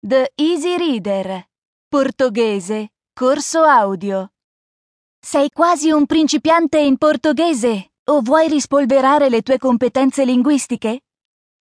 The Easy Reader. Portoghese. Corso audio. Sei quasi un principiante in portoghese o vuoi rispolverare le tue competenze linguistiche?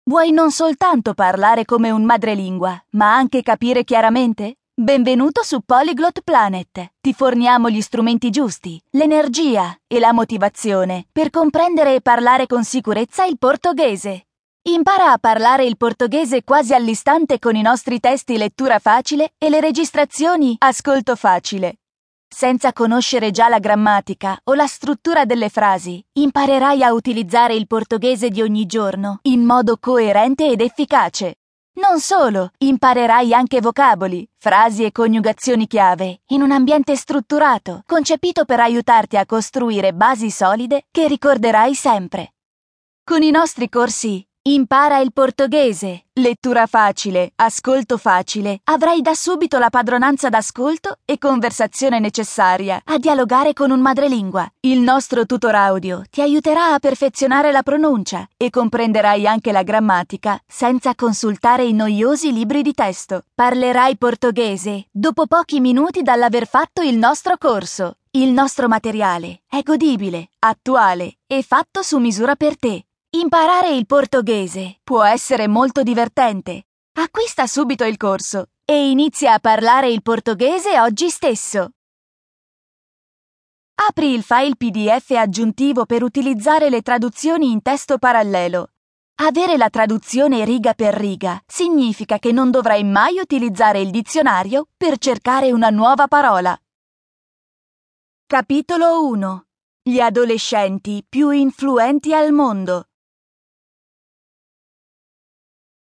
Vuoi non soltanto parlare come un madrelingua, ma anche capire chiaramente? Benvenuto su Polyglot Planet. Ti forniamo gli strumenti giusti, l'energia e la motivazione per comprendere e parlare con sicurezza il portoghese. Impara a parlare il portoghese quasi all'istante con i nostri testi lettura facile e le registrazioni ascolto facile. Senza conoscere già la grammatica o la struttura delle frasi, imparerai a utilizzare il portoghese di ogni giorno in modo coerente ed efficace. Non solo, imparerai anche vocaboli, frasi e coniugazioni chiave in un ambiente strutturato, concepito per aiutarti a costruire basi solide che ricorderai sempre. Con i nostri corsi Impara il portoghese. Lettura facile, ascolto facile. Avrai da subito la padronanza d'ascolto e conversazione necessaria a dialogare con un madrelingua. Il nostro tutor audio ti aiuterà a perfezionare la pronuncia e comprenderai anche la grammatica senza consultare i noiosi libri di testo. Parlerai portoghese dopo pochi minuti dall'aver fatto il nostro corso. Il nostro materiale è godibile, attuale e fatto su misura per te. Imparare il portoghese può essere molto divertente. Acquista subito il corso e inizia a parlare il portoghese oggi stesso. Apri il file PDF aggiuntivo per utilizzare le traduzioni in testo parallelo. Avere la traduzione riga per riga significa che non dovrai mai utilizzare il dizionario per cercare una nuova parola. Capitolo 1 Gli adolescenti più influenti al mondo